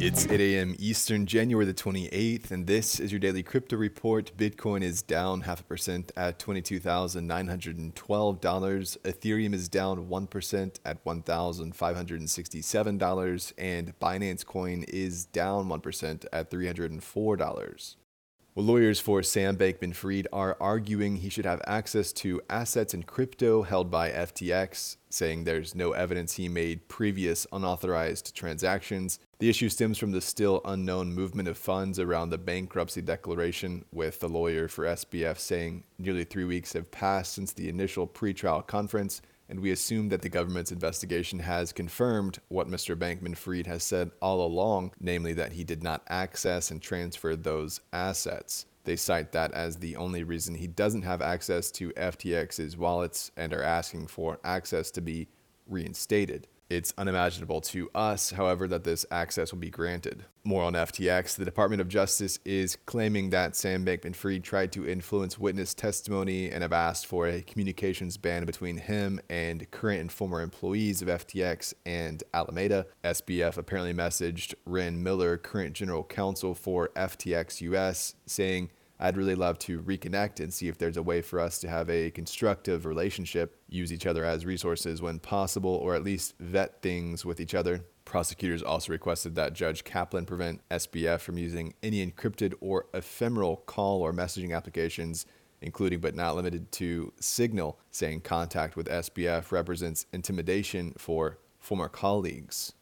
It's 8 a.m. Eastern, January the 28th, and this is your daily crypto report. Bitcoin is down half a percent at $22,912. Ethereum is down 1% at $1,567, and Binance Coin is down 1% at $304. Well, lawyers for Sam Bankman Fried are arguing he should have access to assets in crypto held by FTX, saying there's no evidence he made previous unauthorized transactions. The issue stems from the still unknown movement of funds around the bankruptcy declaration, with the lawyer for SBF saying nearly three weeks have passed since the initial pretrial conference and we assume that the government's investigation has confirmed what Mr. Bankman Fried has said all along, namely that he did not access and transfer those assets. They cite that as the only reason he doesn't have access to FTX's wallets and are asking for access to be reinstated. It's unimaginable to us, however, that this access will be granted. More on FTX. The Department of Justice is claiming that Sam Bankman Fried tried to influence witness testimony and have asked for a communications ban between him and current and former employees of FTX and Alameda. SBF apparently messaged Ryne Miller, current general counsel for FTX US, saying, I'd really love to reconnect and see if there's a way for us to have a constructive relationship, use each other as resources when possible, or at least vet things with each other. Prosecutors also requested that Judge Kaplan prevent SBF from using any encrypted or ephemeral call or messaging applications, including but not limited to Signal, saying contact with SBF represents intimidation for former colleagues.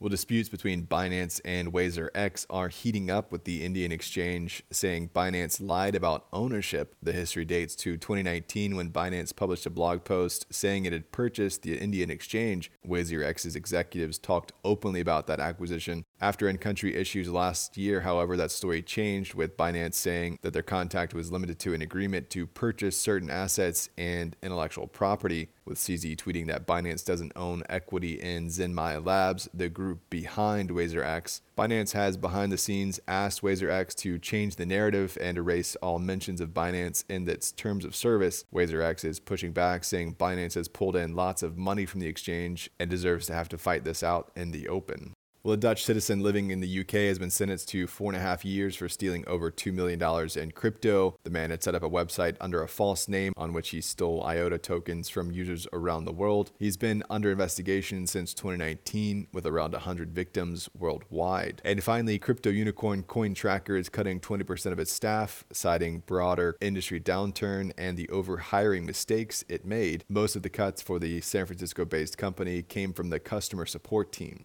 Well, disputes between Binance and WazirX are heating up with the Indian exchange saying Binance lied about ownership. The history dates to 2019 when Binance published a blog post saying it had purchased the Indian exchange. WazirX's executives talked openly about that acquisition. After in country issues last year, however, that story changed with Binance saying that their contact was limited to an agreement to purchase certain assets and intellectual property with CZ tweeting that Binance doesn't own equity in Zanmai Labs, the group behind WazirX. Binance has behind the scenes asked WazirX to change the narrative and erase all mentions of Binance in its terms of service. WazirX is pushing back, saying Binance has pulled in lots of money from the exchange and deserves to have to fight this out in the open. Well, a Dutch citizen living in the UK has been sentenced to four and a half years for stealing over $2 million in crypto. The man had set up a website under a false name on which he stole IOTA tokens from users around the world. He's been under investigation since 2019 with around 100 victims worldwide. And finally, crypto unicorn CoinTracker is cutting 20% of its staff, citing broader industry downturn and the overhiring mistakes it made. Most of the cuts for the San Francisco based company came from the customer support team.